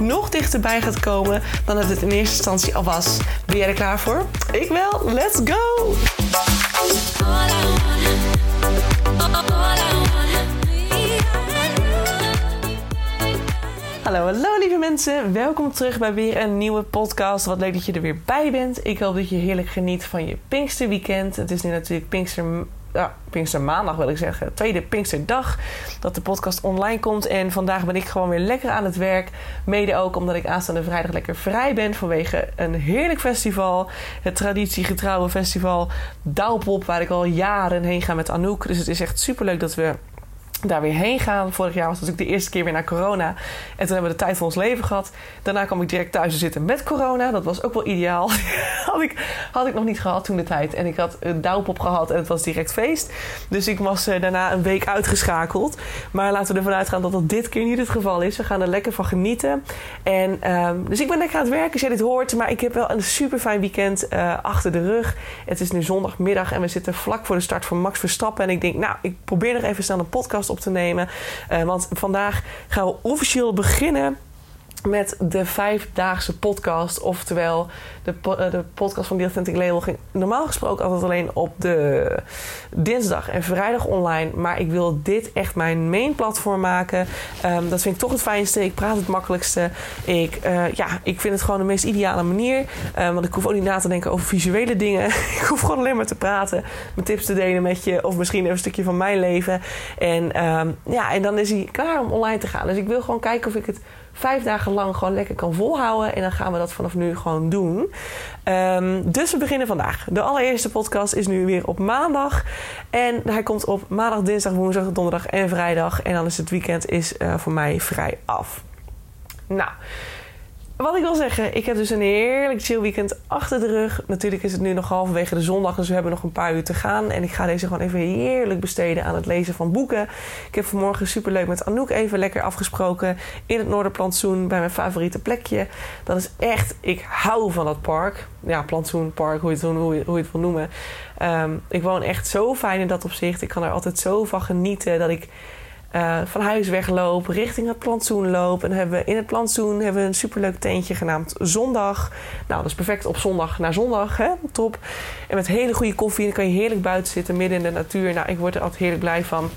nog dichterbij gaat komen dan het het in eerste instantie al was. Ben jij er klaar voor? Ik wel. Let's go! Hallo, hallo lieve mensen. Welkom terug bij weer een nieuwe podcast. Wat leuk dat je er weer bij bent. Ik hoop dat je heerlijk geniet van je Pinksterweekend. Het is nu natuurlijk Pinkster ja, Pinkstermaandag wil ik zeggen. Tweede Pinksterdag dat de podcast online komt. En vandaag ben ik gewoon weer lekker aan het werk. Mede ook omdat ik aanstaande vrijdag lekker vrij ben vanwege een heerlijk festival. Het traditiegetrouwe festival Douwpop, waar ik al jaren heen ga met Anouk. Dus het is echt super leuk dat we daar weer heen gaan. Vorig jaar was natuurlijk de eerste keer weer naar corona. En toen hebben we de tijd van ons leven gehad. Daarna kwam ik direct thuis te zitten met corona. Dat was ook wel ideaal. had, ik, had ik nog niet gehad toen de tijd. En ik had een douwpop gehad en het was direct feest. Dus ik was uh, daarna een week uitgeschakeld. Maar laten we ervan uitgaan dat dat dit keer niet het geval is. We gaan er lekker van genieten. En, um, dus ik ben lekker aan het werken als je dit hoort. Maar ik heb wel een super fijn weekend uh, achter de rug. Het is nu zondagmiddag en we zitten vlak voor de start van Max Verstappen. En ik denk, nou, ik probeer nog even snel een podcast op te nemen. Uh, want vandaag gaan we officieel beginnen met de vijfdaagse podcast. Oftewel, de, de podcast van The Authentic Label ging normaal gesproken altijd alleen op de dinsdag en vrijdag online. Maar ik wil dit echt mijn main platform maken. Um, dat vind ik toch het fijnste. Ik praat het makkelijkste. Ik, uh, ja, ik vind het gewoon de meest ideale manier. Um, want ik hoef ook niet na te denken over visuele dingen. ik hoef gewoon alleen maar te praten. Mijn tips te delen met je. Of misschien even een stukje van mijn leven. En, um, ja, en dan is hij klaar om online te gaan. Dus ik wil gewoon kijken of ik het vijf dagen lang gewoon lekker kan volhouden. En dan gaan we dat vanaf nu gewoon doen. Um, dus we beginnen vandaag. De allereerste podcast is nu weer op maandag. En hij komt op maandag, dinsdag, woensdag, donderdag en vrijdag. En dan is het weekend is, uh, voor mij vrij af. Nou. Wat ik wil zeggen, ik heb dus een heerlijk chill weekend achter de rug. Natuurlijk is het nu nog halverwege de zondag, dus we hebben nog een paar uur te gaan. En ik ga deze gewoon even heerlijk besteden aan het lezen van boeken. Ik heb vanmorgen superleuk met Anouk even lekker afgesproken in het Noorderplantsoen bij mijn favoriete plekje. Dat is echt, ik hou van dat park. Ja, plantsoenpark, hoe je het, hoe je, hoe het wil noemen. Um, ik woon echt zo fijn in dat opzicht. Ik kan er altijd zo van genieten dat ik uh, van huis wegloop, richting het plantsoen loop. En hebben we in het plantsoen hebben we een superleuk tentje genaamd Zondag. Nou, dat is perfect op zondag naar zondag, hè? top. En met hele goede koffie. En dan kan je heerlijk buiten zitten, midden in de natuur. Nou, ik word er altijd heerlijk blij van.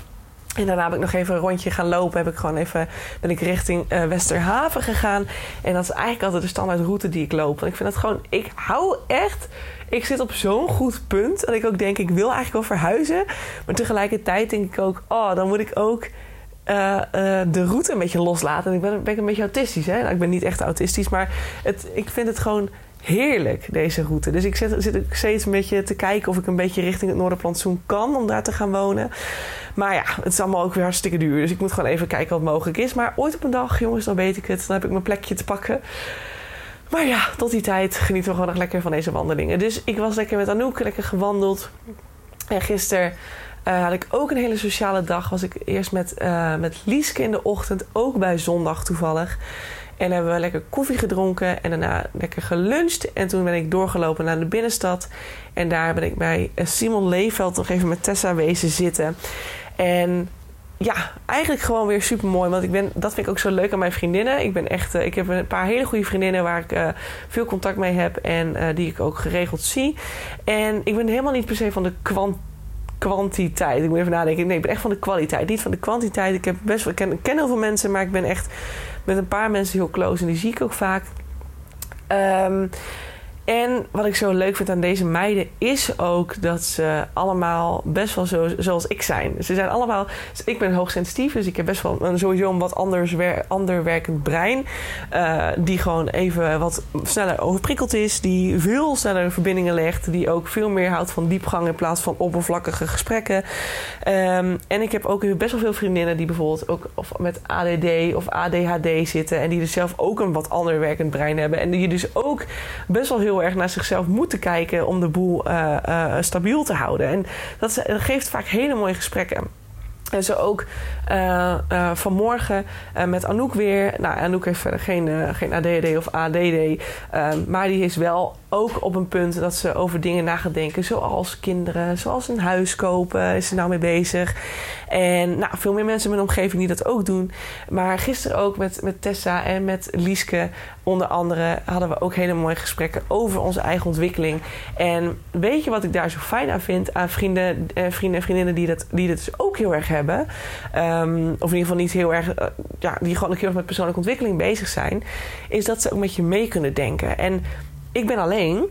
En daarna heb ik nog even een rondje gaan lopen. Heb ik gewoon even, ben ik richting uh, Westerhaven gegaan. En dat is eigenlijk altijd de standaard route die ik loop. Want ik vind het gewoon, ik hou echt ik zit op zo'n goed punt. Dat ik ook denk, ik wil eigenlijk wel verhuizen. Maar tegelijkertijd denk ik ook, oh, dan moet ik ook uh, uh, de route een beetje loslaten. En ik ben, ben een beetje autistisch. Hè? Nou, ik ben niet echt autistisch, maar het, ik vind het gewoon heerlijk, deze route. Dus ik zit, zit ik steeds een beetje te kijken of ik een beetje richting het Noorderplantsoen kan om daar te gaan wonen. Maar ja, het is allemaal ook weer hartstikke duur. Dus ik moet gewoon even kijken wat mogelijk is. Maar ooit op een dag, jongens, dan weet ik het. Dan heb ik mijn plekje te pakken. Maar ja, tot die tijd genieten we gewoon nog lekker van deze wandelingen. Dus ik was lekker met Anouk, lekker gewandeld. En gisteren uh, had ik ook een hele sociale dag. Was ik eerst met, uh, met Lieske in de ochtend, ook bij zondag toevallig. En hebben we lekker koffie gedronken en daarna lekker geluncht. En toen ben ik doorgelopen naar de binnenstad. En daar ben ik bij Simon Leeveld nog even met Tessa wezen zitten. En ja, eigenlijk gewoon weer super mooi. Want ik ben, dat vind ik ook zo leuk aan mijn vriendinnen. Ik ben echt, uh, ik heb een paar hele goede vriendinnen waar ik uh, veel contact mee heb en uh, die ik ook geregeld zie. En ik ben helemaal niet per se van de kwant kwantiteit. Ik moet even nadenken. Nee, ik ben echt van de kwaliteit, niet van de kwantiteit. Ik heb best wel, ik ken, ken heel veel mensen, maar ik ben echt met een paar mensen heel close en die zie ik ook vaak. Um, En wat ik zo leuk vind aan deze meiden is ook dat ze allemaal best wel zo, zoals ik zijn. Ze zijn allemaal. Ik ben hoogsensitief, dus ik heb best wel een, sowieso een wat anders wer, ander werkend brein. Uh, die gewoon even wat sneller overprikkeld is. Die veel sneller verbindingen legt. Die ook veel meer houdt van diepgang in plaats van oppervlakkige gesprekken. Um, en ik heb ook best wel veel vriendinnen die bijvoorbeeld ook of met ADD of ADHD zitten. En die dus zelf ook een wat ander werkend brein hebben. En die dus ook best wel heel erg naar zichzelf moeten kijken om de boel uh, uh, stabiel te houden. En dat, dat geeft vaak hele mooie gesprekken. En zo ook uh, uh, vanmorgen uh, met Anouk weer. Nou, Anouk heeft verder geen, geen ADD of ADD. maar die is wel ook op een punt dat ze over dingen na gaat denken. Zoals kinderen, zoals een huis kopen. Is ze nou mee bezig. En nou, veel meer mensen in mijn omgeving die dat ook doen. Maar gisteren ook met, met Tessa en met Lieske onder andere hadden we ook hele mooie gesprekken over onze eigen ontwikkeling. En weet je wat ik daar zo fijn aan vind? Aan vrienden, vrienden en vriendinnen die dat, die dat dus ook heel erg hebben. Um, of in ieder geval niet heel erg, uh, ja, die gewoon een keer met persoonlijke ontwikkeling bezig zijn. Is dat ze ook met je mee kunnen denken. En ik ben alleen.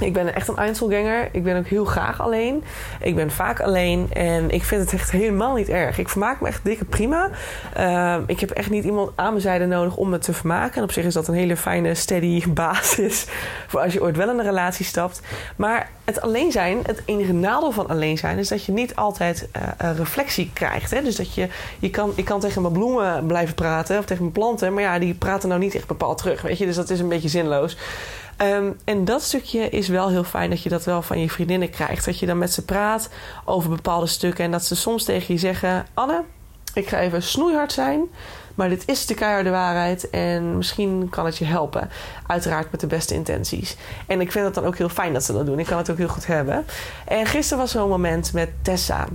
Ik ben echt een Einzelganger. Ik ben ook heel graag alleen. Ik ben vaak alleen. En ik vind het echt helemaal niet erg. Ik vermaak me echt dikke prima. Uh, ik heb echt niet iemand aan mijn zijde nodig om me te vermaken. En op zich is dat een hele fijne, steady basis. Voor als je ooit wel in een relatie stapt. Maar het alleen zijn, het enige nadeel van alleen zijn, is dat je niet altijd uh, reflectie krijgt. Hè? Dus dat je, je kan, ik kan tegen mijn bloemen blijven praten of tegen mijn planten. Maar ja, die praten nou niet echt bepaald terug. Weet je? Dus dat is een beetje zinloos. Um, en dat stukje is wel heel fijn dat je dat wel van je vriendinnen krijgt. Dat je dan met ze praat over bepaalde stukken. En dat ze soms tegen je zeggen: Anne, ik ga even snoeihard zijn. Maar dit is de keiharde waarheid en misschien kan het je helpen. Uiteraard met de beste intenties. En ik vind het dan ook heel fijn dat ze dat doen. Ik kan het ook heel goed hebben. En gisteren was zo'n moment met Tessa.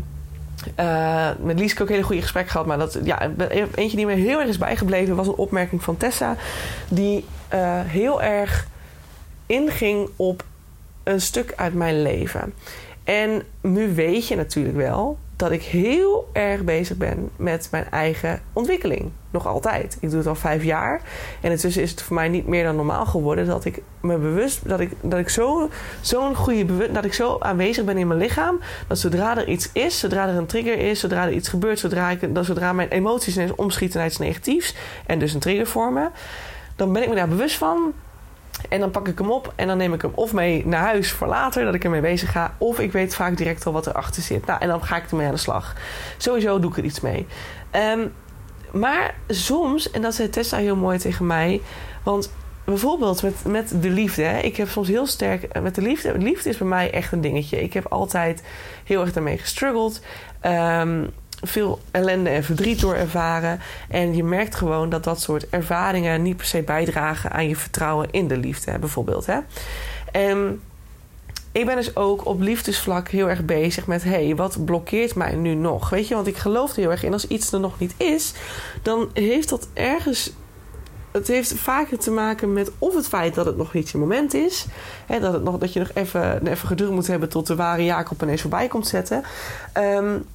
Uh, met Lieske ook een hele goede gesprek gehad. Maar dat, ja, eentje die me heel erg is bijgebleven was een opmerking van Tessa. Die uh, heel erg inging op een stuk uit mijn leven. En nu weet je natuurlijk wel dat ik heel erg bezig ben met mijn eigen ontwikkeling. Nog altijd. Ik doe het al vijf jaar. En intussen is het voor mij niet meer dan normaal geworden dat ik me bewust dat ik, dat ik zo, zo'n goede bewust, dat ik zo aanwezig ben in mijn lichaam. Dat zodra er iets is, zodra er een trigger is, zodra er iets gebeurt, zodra, ik, dat zodra mijn emoties ineens omschieten naar iets negatiefs en dus een trigger vormen, dan ben ik me daar bewust van. En dan pak ik hem op en dan neem ik hem of mee naar huis voor later, dat ik ermee bezig ga. Of ik weet vaak direct al wat erachter zit. Nou, en dan ga ik ermee aan de slag. Sowieso doe ik er iets mee. Um, maar soms, en dat zei Tessa heel mooi tegen mij. Want bijvoorbeeld met, met de liefde. Hè. Ik heb soms heel sterk eh, met de liefde. Liefde is bij mij echt een dingetje. Ik heb altijd heel erg daarmee gestruggeld. Um, veel ellende en verdriet door ervaren. En je merkt gewoon dat dat soort ervaringen niet per se bijdragen aan je vertrouwen in de liefde, bijvoorbeeld. Hè? En ik ben dus ook op liefdesvlak heel erg bezig met: hé, hey, wat blokkeert mij nu nog? Weet je, want ik geloof er heel erg in. Als iets er nog niet is, dan heeft dat ergens het heeft vaker te maken met of het feit dat het nog niet je moment is. Hè, dat, het nog, dat je nog even, even geduld moet hebben tot de ware Jacob ineens voorbij komt zetten. Um,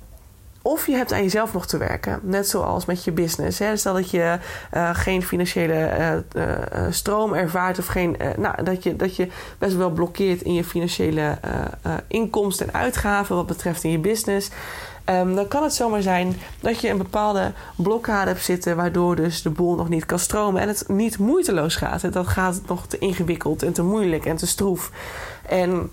of je hebt aan jezelf nog te werken. Net zoals met je business. Hè. Stel dat je uh, geen financiële uh, uh, stroom ervaart. Of geen, nou, dat, je, dat je best wel blokkeert in je financiële inkomsten en uitgaven. Wat betreft in je business. Um, dan kan het zomaar zijn dat je een bepaalde blokkade hebt zitten. Waardoor dus de boel nog niet kan stromen. En het niet moeiteloos gaat. Dat gaat nog te ingewikkeld en te moeilijk en te stroef. En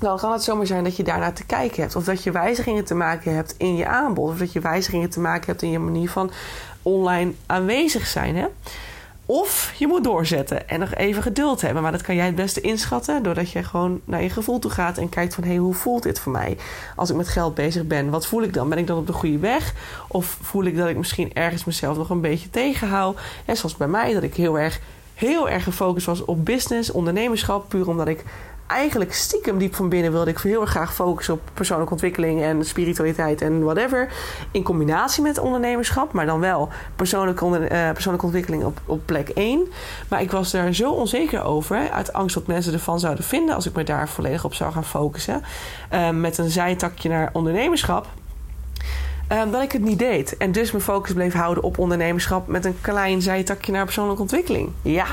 dan kan het zomaar zijn dat je daarnaar te kijken hebt. Of dat je wijzigingen te maken hebt in je aanbod. Of dat je wijzigingen te maken hebt in je manier van online aanwezig zijn. Hè? Of je moet doorzetten en nog even geduld hebben. Maar dat kan jij het beste inschatten doordat je gewoon naar je gevoel toe gaat en kijkt van hé, hey, hoe voelt dit voor mij? Als ik met geld bezig ben, wat voel ik dan? Ben ik dan op de goede weg? Of voel ik dat ik misschien ergens mezelf nog een beetje tegenhoud? En zoals bij mij, dat ik heel erg, heel erg gefocust was op business, ondernemerschap, puur omdat ik eigenlijk stiekem diep van binnen wilde ik heel erg graag focussen op persoonlijke ontwikkeling en spiritualiteit en whatever. In combinatie met ondernemerschap, maar dan wel persoonlijke, uh, persoonlijke ontwikkeling op, op plek 1. Maar ik was daar zo onzeker over, uit angst dat mensen ervan zouden vinden als ik me daar volledig op zou gaan focussen. Uh, met een zijtakje naar ondernemerschap. Um, dat ik het niet deed. En dus mijn focus bleef houden op ondernemerschap met een klein zijtakje naar persoonlijke ontwikkeling. Ja.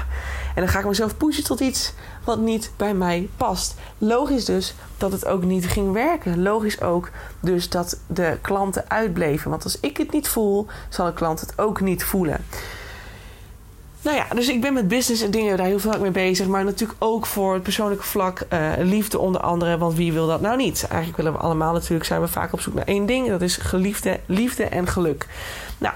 En dan ga ik mezelf pushen tot iets wat niet bij mij past. Logisch dus dat het ook niet ging werken. Logisch ook dus dat de klanten uitbleven. Want als ik het niet voel, zal de klant het ook niet voelen. Nou ja, dus ik ben met business en dingen daar heel vaak mee bezig. Maar natuurlijk ook voor het persoonlijke vlak. Uh, liefde onder andere. Want wie wil dat nou niet? Eigenlijk willen we allemaal natuurlijk zijn we vaak op zoek naar één ding. Dat is geliefde, liefde en geluk. Nou,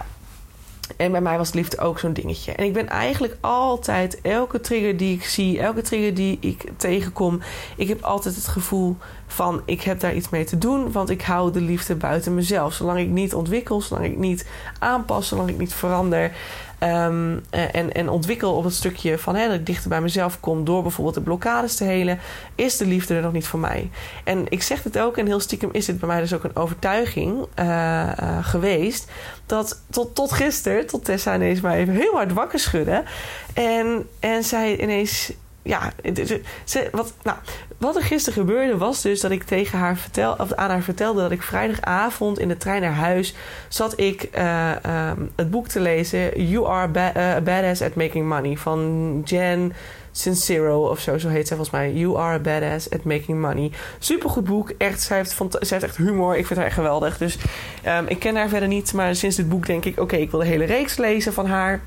en bij mij was liefde ook zo'n dingetje. En ik ben eigenlijk altijd, elke trigger die ik zie, elke trigger die ik tegenkom, ik heb altijd het gevoel van ik heb daar iets mee te doen, want ik hou de liefde buiten mezelf. Zolang ik niet ontwikkel, zolang ik niet aanpas, zolang ik niet verander, Ehm, en, en ontwikkel op het stukje van hè, dat ik dichter bij mezelf kom door bijvoorbeeld de blokkades te helen, is de liefde er nog niet voor mij. En ik zeg het ook, en heel stiekem is dit bij mij dus ook een overtuiging uh, geweest, dat tot, tot gisteren, tot Tessa ineens maar even heel hard wakker schudden. En, en zij ineens ja, wat, nou, wat er gisteren gebeurde was dus dat ik tegen haar vertel, aan haar vertelde dat ik vrijdagavond in de trein naar huis zat ik uh, um, het boek te lezen You Are a Badass at Making Money van Jen Sincero of zo, zo heet zij volgens mij. You Are a Badass at Making Money. Supergoed boek. Echt, zij, heeft, zij echt humor. Ik vind haar echt geweldig. Dus um, ik ken haar verder niet, maar sinds dit boek denk ik: oké, ik wil de hele reeks lezen van haar.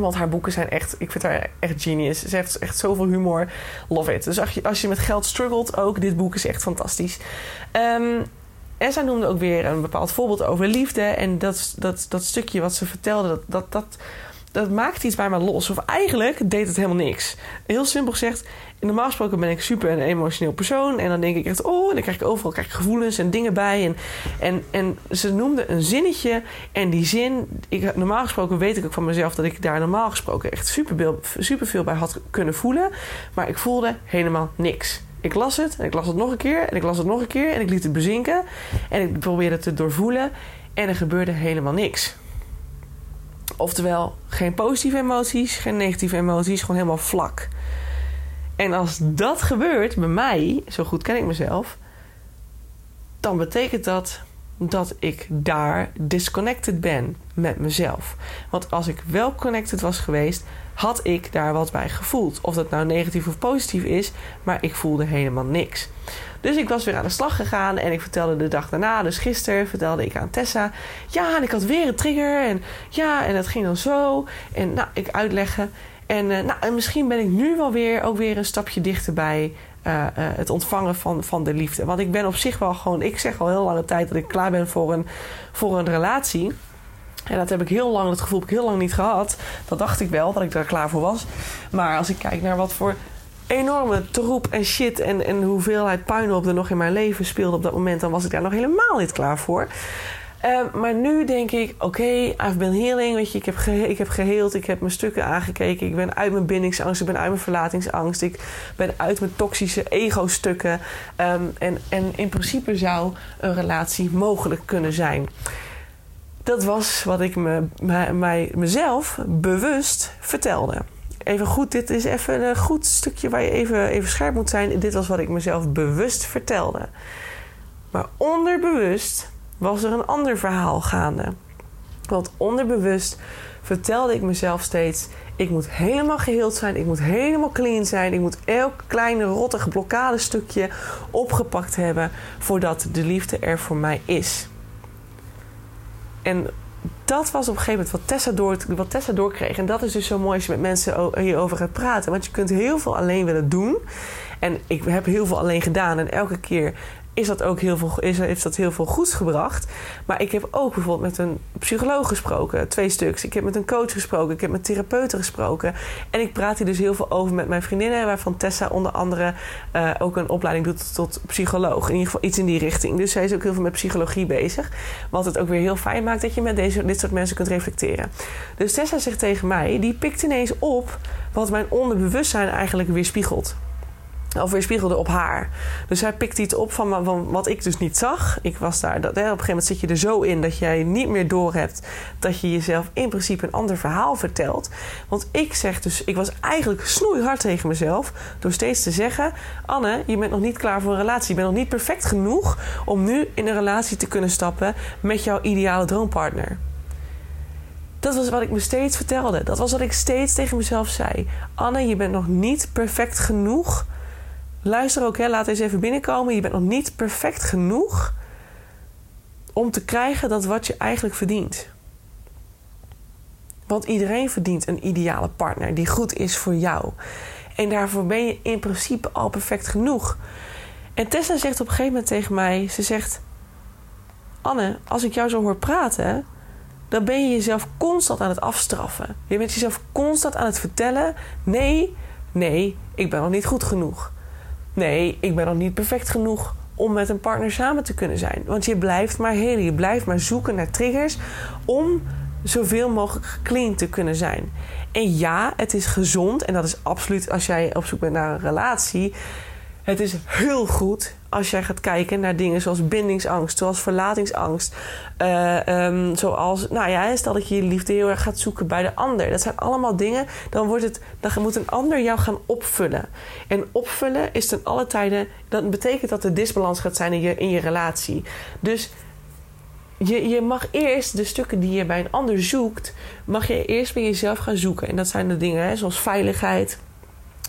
Want haar boeken zijn echt, ik vind haar echt genius. Ze heeft echt zoveel humor. Love it. Dus als je, als je met geld struggelt ook, dit boek is echt fantastisch. Um, en zij noemde ook weer een bepaald voorbeeld over liefde. En dat, dat, dat stukje wat ze vertelde, dat, dat, dat, dat maakt iets bij me los. Of eigenlijk deed het helemaal niks. Heel simpel gezegd, normaal gesproken ben ik super een emotioneel persoon. En dan denk ik echt, oh, en dan krijg ik overal krijg gevoelens en dingen bij. En, en, en ze noemde een zinnetje. En die zin, ik, normaal gesproken weet ik ook van mezelf dat ik daar normaal gesproken echt super, super veel bij had kunnen voelen. Maar ik voelde helemaal niks. Ik las het en ik las het nog een keer en ik las het nog een keer en ik liet het bezinken. En ik probeerde het te doorvoelen en er gebeurde helemaal niks. Oftewel, geen positieve emoties, geen negatieve emoties, gewoon helemaal vlak. En als dat gebeurt bij mij, zo goed ken ik mezelf, dan betekent dat dat ik daar disconnected ben met mezelf. Want als ik wel connected was geweest, had ik daar wat bij gevoeld. Of dat nou negatief of positief is, maar ik voelde helemaal niks. Dus ik was weer aan de slag gegaan en ik vertelde de dag daarna, dus gisteren, vertelde ik aan Tessa. Ja, en ik had weer een trigger en ja, en het ging dan zo. En nou, ik uitleggen. En, uh, nou, en misschien ben ik nu wel weer ook weer een stapje dichterbij uh, uh, het ontvangen van, van de liefde. Want ik ben op zich wel gewoon, ik zeg al heel lange tijd dat ik klaar ben voor een, voor een relatie. En dat heb ik heel lang, dat gevoel heb ik heel lang niet gehad. Dat dacht ik wel, dat ik daar klaar voor was. Maar als ik kijk naar wat voor enorme troep en shit en, en hoeveelheid puinhoop er nog in mijn leven speelde op dat moment, dan was ik daar nog helemaal niet klaar voor. Uh, maar nu denk ik, oké, okay, I've been healing. Weet je, ik heb, ik heb geheeld, ik heb mijn stukken aangekeken. Ik ben uit mijn bindingsangst, ik ben uit mijn verlatingsangst. Ik ben uit mijn toxische ego-stukken. Um, en, en in principe zou een relatie mogelijk kunnen zijn. Dat was wat ik me, mij, mezelf bewust vertelde. Even goed, dit is even een goed stukje waar je even, even scherp moet zijn. Dit was wat ik mezelf bewust vertelde. Maar onderbewust was er een ander verhaal gaande. Want onderbewust vertelde ik mezelf steeds: ik moet helemaal geheeld zijn, ik moet helemaal clean zijn, ik moet elk kleine rottige blokkadestukje opgepakt hebben voordat de liefde er voor mij is. En dat was op een gegeven moment wat Tessa, door, wat Tessa doorkreeg. En dat is dus zo mooi als je met mensen hierover gaat praten. Want je kunt heel veel alleen willen doen. En ik heb heel veel alleen gedaan. En elke keer is dat ook heel veel, is, heeft dat heel veel goeds gebracht. Maar ik heb ook bijvoorbeeld met een psycholoog gesproken, twee stuks. Ik heb met een coach gesproken, ik heb met therapeuten gesproken. En ik praat hier dus heel veel over met mijn vriendinnen, waarvan Tessa onder andere uh, ook een opleiding doet tot psycholoog. In ieder geval iets in die richting. Dus zij is ook heel veel met psychologie bezig. Wat het ook weer heel fijn maakt dat je met deze, dit soort mensen kunt reflecteren. Dus Tessa zegt tegen mij, die pikt ineens op wat mijn onderbewustzijn eigenlijk weerspiegelt of weerspiegelde op haar. Dus hij pikt iets op van, wat ik dus niet zag. Ik was daar, dat, op een gegeven moment zit je er zo in dat jij niet meer doorhebt dat je jezelf in principe een ander verhaal vertelt. Want ik zeg dus, ik was eigenlijk snoeihard tegen mezelf door steeds te zeggen: Anne, je bent nog niet klaar voor een relatie. Je bent nog niet perfect genoeg om nu in een relatie te kunnen stappen met jouw ideale droompartner. Dat was wat ik me steeds vertelde. Dat was wat ik steeds tegen mezelf zei. Anne, je bent nog niet perfect genoeg. Luister ook, hè, laat eens even binnenkomen. Je bent nog niet perfect genoeg om te krijgen dat wat je eigenlijk verdient. Want iedereen verdient een ideale partner die goed is voor jou. En daarvoor ben je in principe al perfect genoeg. En Tessa zegt op een gegeven moment tegen mij: Ze zegt: Anne, als ik jou zo hoor praten, dan ben je jezelf constant aan het afstraffen. Je bent jezelf constant aan het vertellen: nee, nee, ik ben nog niet goed genoeg. Nee, ik ben nog niet perfect genoeg om met een partner samen te kunnen zijn. Want je blijft maar helen, je blijft maar zoeken naar triggers om zoveel mogelijk clean te kunnen zijn. En ja, het is gezond en dat is absoluut als jij op zoek bent naar een relatie. Het is heel goed als jij gaat kijken naar dingen zoals bindingsangst, zoals verlatingsangst. Uh, um, zoals, nou ja, stel dat je je liefde heel erg gaat zoeken bij de ander. Dat zijn allemaal dingen, dan, wordt het, dan moet een ander jou gaan opvullen. En opvullen is ten alle tijden, dat betekent dat er disbalans gaat zijn in je, in je relatie. Dus je, je mag eerst de stukken die je bij een ander zoekt, mag je eerst bij jezelf gaan zoeken. En dat zijn de dingen hè, zoals veiligheid,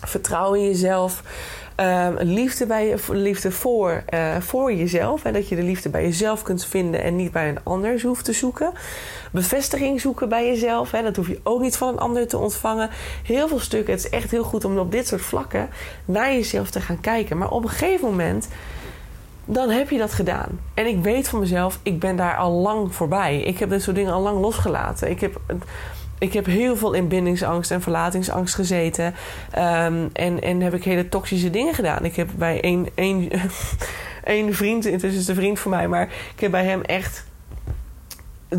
vertrouwen in jezelf. Um, liefde, bij liefde voor, uh, voor jezelf. En dat je de liefde bij jezelf kunt vinden en niet bij een ander hoeft te zoeken. Bevestiging zoeken bij jezelf. Hè, dat hoef je ook niet van een ander te ontvangen. Heel veel stukken. Het is echt heel goed om op dit soort vlakken naar jezelf te gaan kijken. Maar op een gegeven moment dan heb je dat gedaan. En ik weet van mezelf, ik ben daar al lang voorbij. Ik heb dit soort dingen al lang losgelaten. Ik heb, ik heb heel veel in bindingsangst en verlatingsangst gezeten. Um, en, en heb ik hele toxische dingen gedaan. Ik heb bij één, één, één vriend, intussen is een vriend voor mij, maar ik heb bij hem echt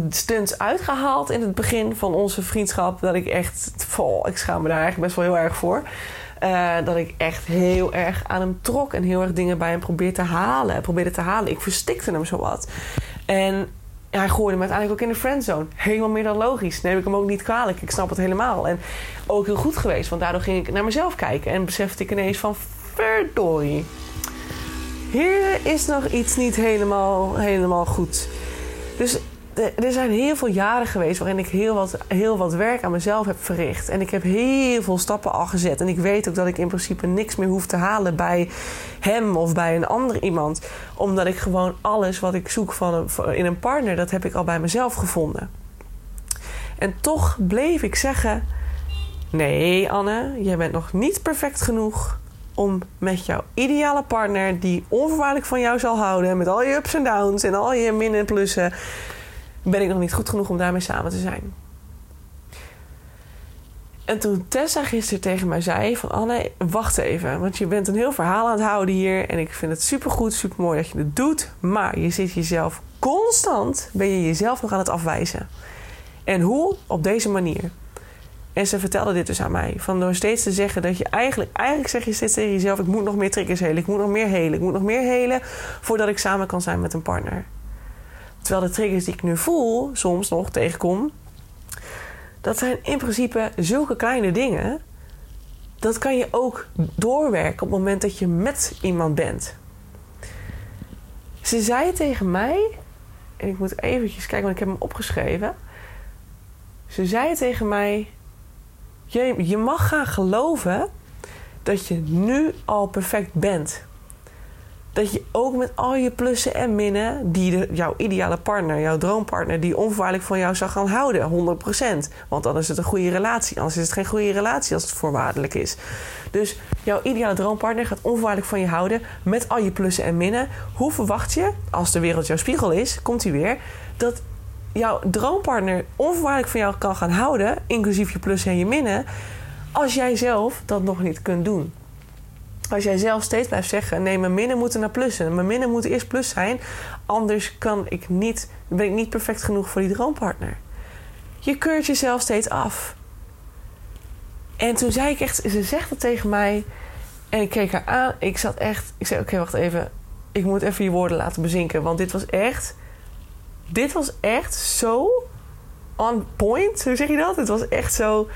stunts uitgehaald in het begin van onze vriendschap. Dat ik echt, vol, ik schaam me daar eigenlijk best wel heel erg voor. Uh, dat ik echt heel erg aan hem trok en heel erg dingen bij hem probeerde te halen. Probeerde te halen. Ik verstikte hem zo wat. En hij gooide me uiteindelijk ook in de friendzone. Helemaal meer dan logisch. Neem ik hem ook niet kwalijk. Ik snap het helemaal. En ook heel goed geweest. Want daardoor ging ik naar mezelf kijken. En besefte ik ineens van... Verdorie. Hier is nog iets niet helemaal, helemaal goed. Dus er zijn heel veel jaren geweest waarin ik heel wat, heel wat werk aan mezelf heb verricht. En ik heb heel veel stappen al gezet. En ik weet ook dat ik in principe niks meer hoef te halen bij hem of bij een ander iemand. Omdat ik gewoon alles wat ik zoek van in een partner, dat heb ik al bij mezelf gevonden. En toch bleef ik zeggen: Nee, Anne, jij bent nog niet perfect genoeg om met jouw ideale partner, die onvoorwaardelijk van jou zal houden, met al je ups en downs en al je min en plussen ben ik nog niet goed genoeg om daarmee samen te zijn. En toen Tessa gisteren tegen mij zei van Anne, wacht even. Want je bent een heel verhaal aan het houden hier. En ik vind het supergoed, supermooi dat je het doet. Maar je zit jezelf constant, ben je jezelf nog aan het afwijzen. En hoe? Op deze manier. En ze vertelde dit dus aan mij. Van door steeds te zeggen dat je eigenlijk... Eigenlijk zeg je steeds tegen jezelf... ik moet nog meer triggers helen. Ik moet nog meer helen. Ik moet nog meer helen... voordat ik samen kan zijn met een partner. Terwijl de triggers die ik nu voel, soms nog tegenkom, dat zijn in principe zulke kleine dingen. Dat kan je ook doorwerken op het moment dat je met iemand bent. Ze zei tegen mij, en ik moet eventjes kijken, want ik heb hem opgeschreven. Ze zei tegen mij: je, je mag gaan geloven dat je nu al perfect bent dat je ook met al je plussen en minnen, die jouw ideale partner, jouw droompartner, die onvoorwaardelijk van jou zou gaan houden, 100%. Want dan is het een goede relatie. Anders is het geen goede relatie als het voorwaardelijk is. Dus jouw ideale droompartner gaat onvoorwaardelijk van je houden met al je plussen en minnen. Hoe verwacht je, als de wereld jouw spiegel is, komt hij weer, dat jouw droompartner onvoorwaardelijk van jou kan gaan houden, inclusief je plussen en je minnen, als jij zelf dat nog niet kunt doen? Als jij zelf steeds blijft zeggen: nee, mijn minnen moeten naar plussen. Mijn minnen moeten eerst plus zijn. Anders kan ik niet, ben ik niet perfect genoeg voor die droompartner. Je keurt jezelf steeds af. En toen zei ik echt, ze zegt het tegen mij. En ik keek haar aan. Ik zat echt, ik zei: Oké, wacht even. Ik moet even je woorden laten bezinken. Want dit was echt, dit was echt zo on point. Hoe zeg je dat? Het was echt zo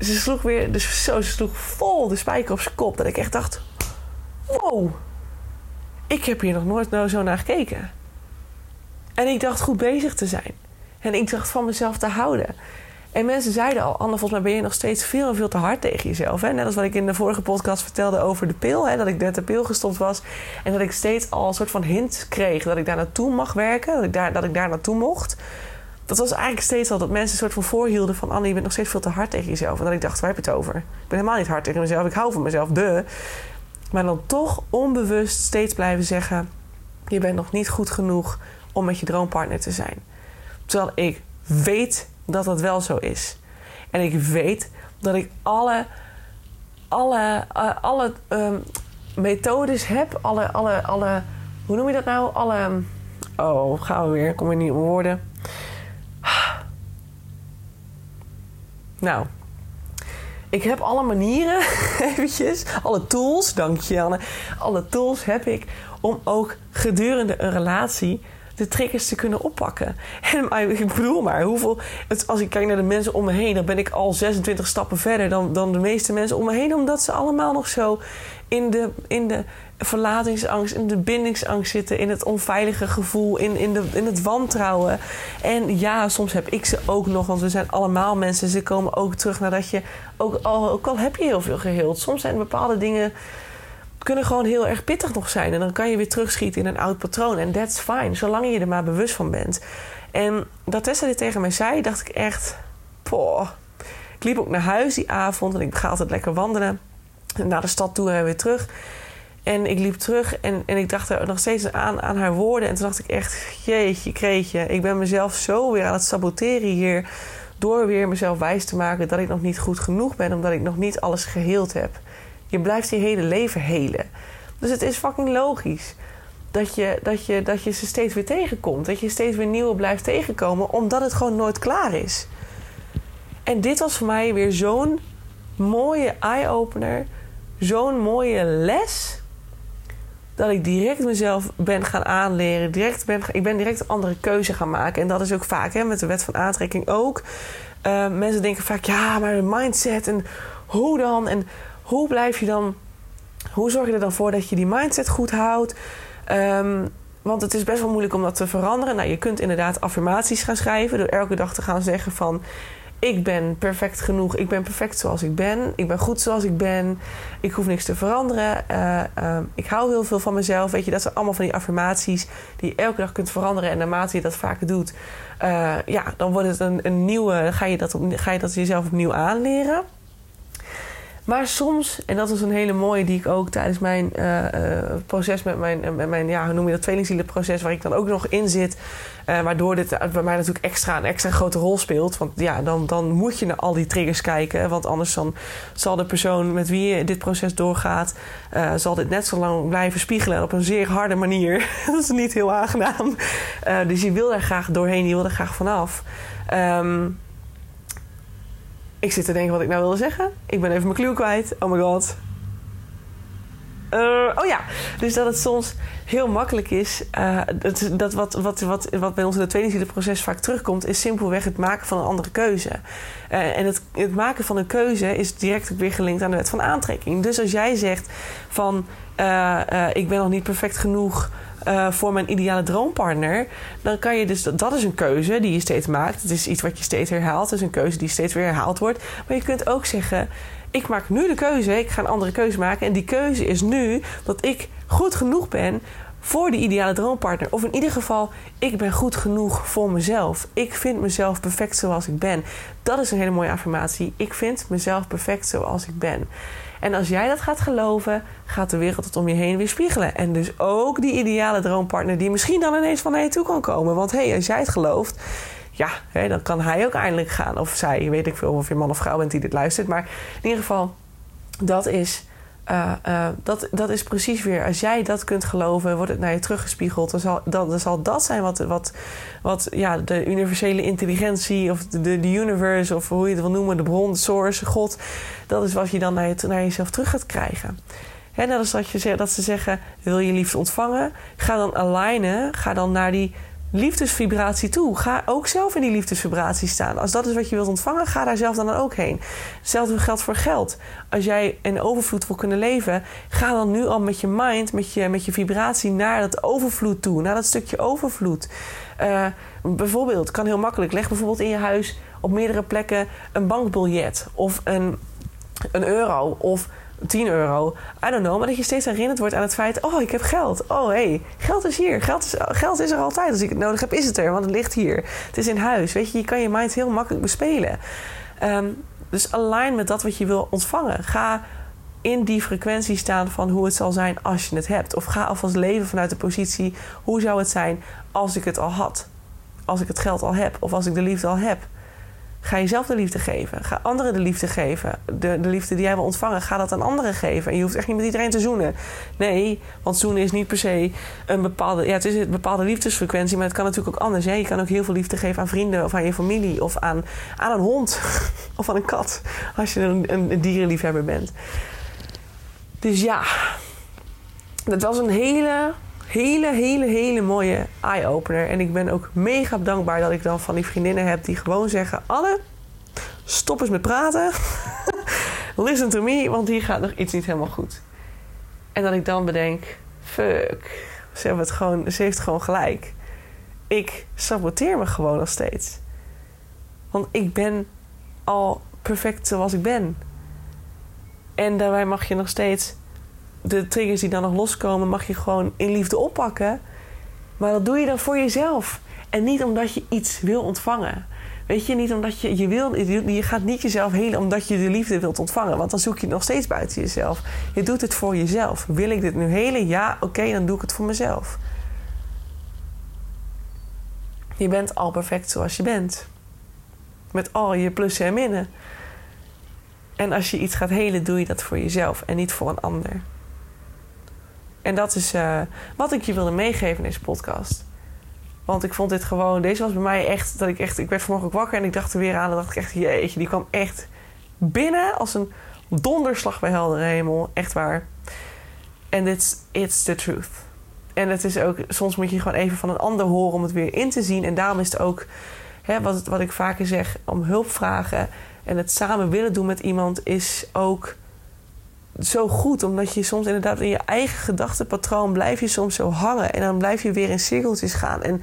ze sloeg weer, dus zo, ze sloeg vol de spijker op zijn kop. Dat ik echt dacht: wow, ik heb hier nog nooit nou zo naar gekeken. En ik dacht goed bezig te zijn. En ik dacht van mezelf te houden. En mensen zeiden al, Anne, volgens mij ben je nog steeds veel en veel te hard tegen jezelf. Hè? Net als wat ik in de vorige podcast vertelde over de pil. Hè? Dat ik net de pil gestopt was. En dat ik steeds al een soort van hint kreeg dat ik daar naartoe mag werken. Dat ik daar, dat ik daar naartoe mocht. Dat was eigenlijk steeds al dat mensen een soort van voorhielden van... Anne, je bent nog steeds veel te hard tegen jezelf. En dat ik dacht, waar heb je het over? Ik ben helemaal niet hard tegen mezelf. Ik hou van mezelf, de. Maar dan toch onbewust steeds blijven zeggen... je bent nog niet goed genoeg om met je droompartner te zijn. Terwijl ik weet dat dat wel zo is. En ik weet dat ik alle, alle, uh, alle um, methodes heb, alle, alle, alle, hoe noem je dat nou? Alle, oh, gaan we weer, kom ik niet op woorden. Nou, ik heb alle manieren, eventjes, alle tools, dank je Anne. Alle tools heb ik om ook gedurende een relatie de triggers te kunnen oppakken. En ik bedoel maar, hoeveel, als ik kijk naar de mensen om me heen, dan ben ik al 26 stappen verder dan, dan de meeste mensen om me heen, omdat ze allemaal nog zo in de, in de verlatingsangst, in de bindingsangst zitten, in het onveilige gevoel, in, in, de, in het wantrouwen. En ja, soms heb ik ze ook nog, want we zijn allemaal mensen. Ze komen ook terug nadat je, ook al, ook al heb je heel veel geheeld, soms zijn bepaalde dingen kunnen gewoon heel erg pittig nog zijn. En dan kan je weer terugschieten in een oud patroon. En that's fine, zolang je er maar bewust van bent. En dat Tessa dit tegen mij zei, dacht ik echt... Poh. Ik liep ook naar huis die avond en ik ga altijd lekker wandelen. Naar de stad toe en weer terug. En ik liep terug en, en ik dacht er nog steeds aan, aan haar woorden. En toen dacht ik echt, jeetje, kreetje. Ik ben mezelf zo weer aan het saboteren hier. Door weer mezelf wijs te maken dat ik nog niet goed genoeg ben. Omdat ik nog niet alles geheeld heb. Je blijft je hele leven helen. Dus het is fucking logisch dat je, dat, je, dat je ze steeds weer tegenkomt. Dat je steeds weer nieuwe blijft tegenkomen, omdat het gewoon nooit klaar is. En dit was voor mij weer zo'n mooie eye-opener. Zo'n mooie les. Dat ik direct mezelf ben gaan aanleren. Direct ben, ik ben direct een andere keuze gaan maken. En dat is ook vaak hè, met de wet van aantrekking ook. Uh, mensen denken vaak, ja, maar een mindset en hoe dan? En hoe blijf je dan, hoe zorg je er dan voor dat je die mindset goed houdt? Um, want het is best wel moeilijk om dat te veranderen. Nou, je kunt inderdaad affirmaties gaan schrijven door elke dag te gaan zeggen van ik ben perfect genoeg, ik ben perfect zoals ik ben, ik ben goed zoals ik ben, ik hoef niks te veranderen, uh, uh, ik hou heel veel van mezelf. Weet je, dat zijn allemaal van die affirmaties die je elke dag kunt veranderen. En naarmate je dat vaker doet, uh, ja, dan wordt het een, een nieuwe, ga je, dat ga je dat jezelf opnieuw aanleren. Maar soms, en dat is een hele mooie die ik ook tijdens mijn uh, uh, proces met mijn, met mijn, ja, hoe noem je dat, tweelingzielenproces, waar ik dan ook nog in zit. Waardoor dit bij mij natuurlijk extra een extra grote rol speelt. Want ja, dan, dan moet je naar al die triggers kijken. Want anders dan zal de persoon met wie je dit proces doorgaat, zal dit net zo lang blijven spiegelen op een zeer harde manier. dat is niet heel aangenaam. dus je wil daar graag doorheen, je wil er graag vanaf. Um, ik zit te denken wat ik nou wilde zeggen. Ik ben even mijn clue kwijt. Oh my god. Uh, oh ja, dus dat het soms heel makkelijk is. Uh, dat, wat, wat, wat, wat bij ons in het tweelingzielenproces vaak terugkomt, is simpelweg het maken van een andere keuze. Uh, en het, het maken van een keuze is direct weer gelinkt aan de wet van aantrekking. Dus als jij zegt van ik ben nog niet perfect genoeg uh, voor mijn ideale droompartner, dan kan je dus, dat is een keuze die je steeds maakt. Het is iets wat je steeds herhaalt. Het is een keuze die steeds weer herhaald wordt. Maar je kunt ook zeggen: ik maak nu de keuze, ik ga een andere keuze maken. En die keuze is nu dat ik goed genoeg ben voor de ideale droompartner. Of in ieder geval, ik ben goed genoeg voor mezelf. Ik vind mezelf perfect zoals ik ben. Dat is een hele mooie affirmatie. Ik vind mezelf perfect zoals ik ben. En als jij dat gaat geloven, gaat de wereld het om je heen weer spiegelen. En dus ook die ideale droompartner die misschien dan ineens van naar je toe kan komen. Want hé, hey, als jij het gelooft, ja, dan kan hij ook eindelijk gaan. Of zij, weet ik veel of je man of vrouw bent die dit luistert. Maar in ieder geval, dat is uh, uh, dat, dat is precies weer, als jij dat kunt geloven, wordt het naar je teruggespiegeld. Dan zal, dan, zal dat zijn wat, wat, wat ja, de universele intelligentie of de, de universe of hoe je het wil noemen, de bron, de source, God, dat is wat je dan naar, je, naar jezelf terug gaat krijgen. Hè, net als dat, je, dat ze zeggen, wil je liefde ontvangen? Ga dan alignen, ga dan naar die liefdesvibratie toe. Ga ook zelf in die liefdesvibratie staan. Als dat is wat je wilt ontvangen, ga daar zelf dan ook heen. Hetzelfde geldt voor geld. Als jij in overvloed wil kunnen leven, ga dan nu al met je mind, met je, met je vibratie naar dat overvloed toe, naar dat stukje overvloed. Uh, bijvoorbeeld, kan heel makkelijk. Leg bijvoorbeeld in je huis op meerdere plekken een bankbiljet of een, een euro of 10 euro. I don't know. Maar dat je steeds herinnerd wordt aan het feit... oh, ik heb geld. Oh, hé, hey, geld is hier. Geld is, geld is er altijd. Als ik het nodig heb, is het er. Want het ligt hier. Het is in huis. Weet je, je kan je mind heel makkelijk bespelen. Um, dus align met dat wat je wil ontvangen. Ga in die frequentie staan van hoe het zal zijn als je het hebt. Of ga alvast leven vanuit de positie... hoe zou het zijn als ik het al had? Als ik het geld al heb. Of als ik de liefde al heb. Ga jezelf de liefde geven. Ga anderen de liefde geven. De, de liefde die jij wil ontvangen, ga dat aan anderen geven. En je hoeft echt niet met iedereen te zoenen. Nee, want zoenen is niet per se een bepaalde... Ja, het is een bepaalde liefdesfrequentie, maar het kan natuurlijk ook anders. Je kan ook heel veel liefde geven aan vrienden of aan je familie... of aan, aan een hond of aan een kat. Als je een, een dierenliefhebber bent. Dus ja, dat was een hele hele, hele, hele mooie eye-opener. En ik ben ook mega dankbaar dat ik dan van die vriendinnen heb die gewoon zeggen: Anne, stop eens met praten. Listen to me, want hier gaat nog iets niet helemaal goed. En dat ik dan bedenk: fuck, ze, hebben het gewoon, ze heeft gewoon gelijk. Ik saboteer me gewoon nog steeds. Want ik ben al perfect zoals ik ben. En daarbij mag je nog steeds de triggers die dan nog loskomen, mag je gewoon in liefde oppakken. Maar dat doe je dan voor jezelf. En niet omdat je iets wil ontvangen. Weet je, niet omdat je, je wil, je gaat niet jezelf helen omdat je de liefde wilt ontvangen. Want dan zoek je het nog steeds buiten jezelf. Je doet het voor jezelf. Wil ik dit nu helen? Ja, oké, dan doe ik het voor mezelf. Je bent al perfect zoals je bent. Met al je plussen en minnen. En als je iets gaat helen, doe je dat voor jezelf en niet voor een ander. En dat is uh, wat ik je wilde meegeven in deze podcast. Want ik vond dit gewoon, deze was bij mij echt, dat ik echt, ik werd vanmorgen wakker en ik dacht er weer aan. En dacht ik echt, jeetje, die kwam echt binnen als een donderslag bij heldere hemel. Echt waar. En it's, it's the truth. En het is ook, soms moet je gewoon even van een ander horen om het weer in te zien. En daarom is het ook, hè, wat, wat ik vaker zeg, om hulp vragen en het samen willen doen met iemand is ook zo goed. Omdat je soms inderdaad in je eigen gedachtenpatroon blijf je soms zo hangen. En dan blijf je weer in cirkeltjes gaan. En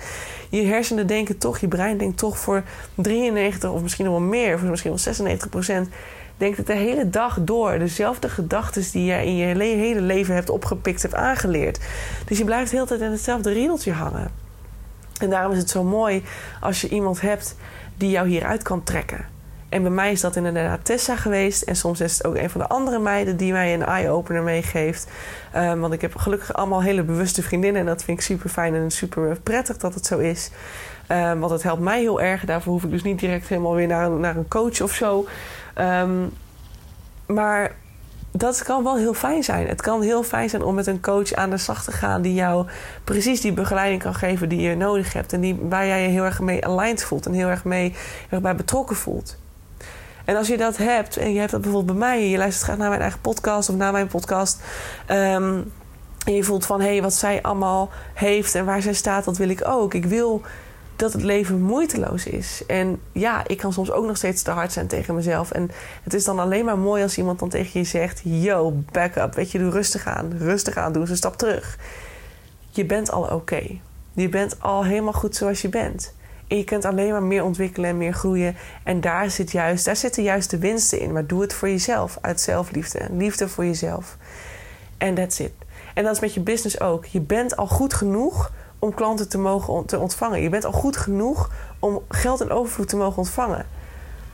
je hersenen denken toch, je brein denkt toch voor 93 of misschien wel meer, of misschien wel 96 procent. Denkt het de hele dag door. Dezelfde gedachten die je in je hele leven hebt opgepikt, hebt aangeleerd. Dus je blijft de hele tijd in hetzelfde riedeltje hangen. En daarom is het zo mooi als je iemand hebt die jou hieruit kan trekken. En bij mij is dat inderdaad Tessa geweest. En soms is het ook een van de andere meiden die mij een eye-opener meegeeft. Um, want ik heb gelukkig allemaal hele bewuste vriendinnen. En dat vind ik super fijn en super prettig dat het zo is. Um, want het helpt mij heel erg. Daarvoor hoef ik dus niet direct helemaal weer naar een, naar een coach of zo. Um, maar dat kan wel heel fijn zijn. Het kan heel fijn zijn om met een coach aan de slag te gaan die jou precies die begeleiding kan geven die je nodig hebt. En die, waar jij je heel erg mee aligned voelt en heel erg mee heel erg bij betrokken voelt. En als je dat hebt, en je hebt dat bijvoorbeeld bij mij, je luistert graag naar mijn eigen podcast of naar mijn podcast. Ehm, en je voelt van hé, hey, wat zij allemaal heeft en waar zij staat, dat wil ik ook. Ik wil dat het leven moeiteloos is. En ja, ik kan soms ook nog steeds te hard zijn tegen mezelf. En het is dan alleen maar mooi als iemand dan tegen je zegt: Yo, back up. Weet je, doe rustig aan. Rustig aan, doe eens een stap terug. Je bent al oké. Je bent al helemaal goed zoals je bent. En je kunt alleen maar meer ontwikkelen en meer groeien. En daar, zit juist, daar zitten juist de winsten in. Maar doe het voor jezelf, uit zelfliefde. Liefde voor jezelf. En that's it. En dat is met je business ook. Je bent al goed genoeg om klanten te mogen te ontvangen. Je bent al goed genoeg om geld en overvloed te mogen ontvangen.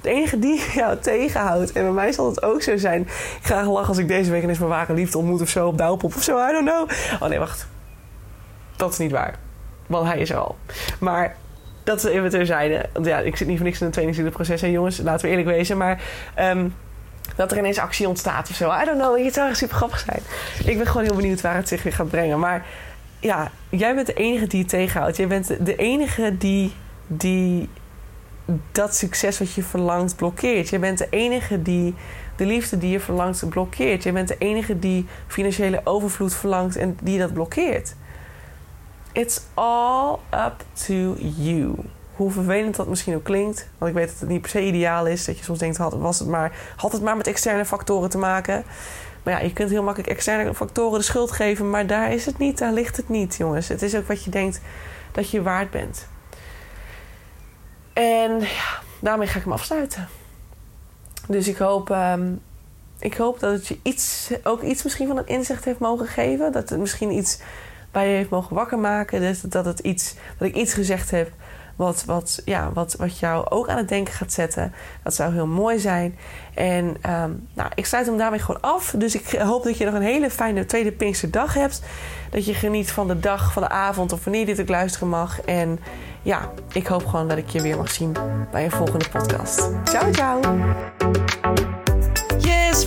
De enige die jou tegenhoudt, en bij mij zal het ook zo zijn. Ik ga lachen als ik deze week eens mijn ware liefde ontmoet of zo op Douwpop of zo. I don't know. Oh nee, wacht. Dat is niet waar. Want hij is er al. Maar dat is even terzijde. Want ja, ik zit niet voor niks in een trainingsproces. En jongens, laten we eerlijk wezen. Maar um, dat er ineens actie ontstaat of zo. I don't know. Het zou echt super grappig zijn. Ik ben gewoon heel benieuwd waar het zich weer gaat brengen. Maar ja, jij bent de enige die het tegenhoudt. Jij bent de enige die, die dat succes wat je verlangt blokkeert. Jij bent de enige die de liefde die je verlangt blokkeert. Jij bent de enige die financiële overvloed verlangt en die dat blokkeert. It's all up to you. Hoe vervelend dat misschien ook klinkt. Want ik weet dat het niet per se ideaal is. Dat je soms denkt, had, was het maar, had het maar met externe factoren te maken. Maar ja, je kunt heel makkelijk externe factoren de schuld geven. Maar daar is het niet, daar ligt het niet, jongens. Het is ook wat je denkt dat je waard bent. En ja, daarmee ga ik hem afsluiten. Dus ik hoop, um, ik hoop dat het je iets, ook iets misschien van een inzicht heeft mogen geven. Dat het misschien iets bij je heeft mogen wakker maken. Dus dat, het iets, dat ik iets gezegd heb wat, wat, ja, wat, wat jou ook aan het denken gaat zetten. Dat zou heel mooi zijn. En um, nou, ik sluit hem daarmee gewoon af. Dus ik hoop dat je nog een hele fijne tweede Pinksterdag hebt. Dat je geniet van de dag, van de avond of wanneer dit ook luisteren mag. En ja, ik hoop gewoon dat ik je weer mag zien bij een volgende podcast. Ciao, ciao!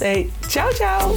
Hey, ciao, ciao.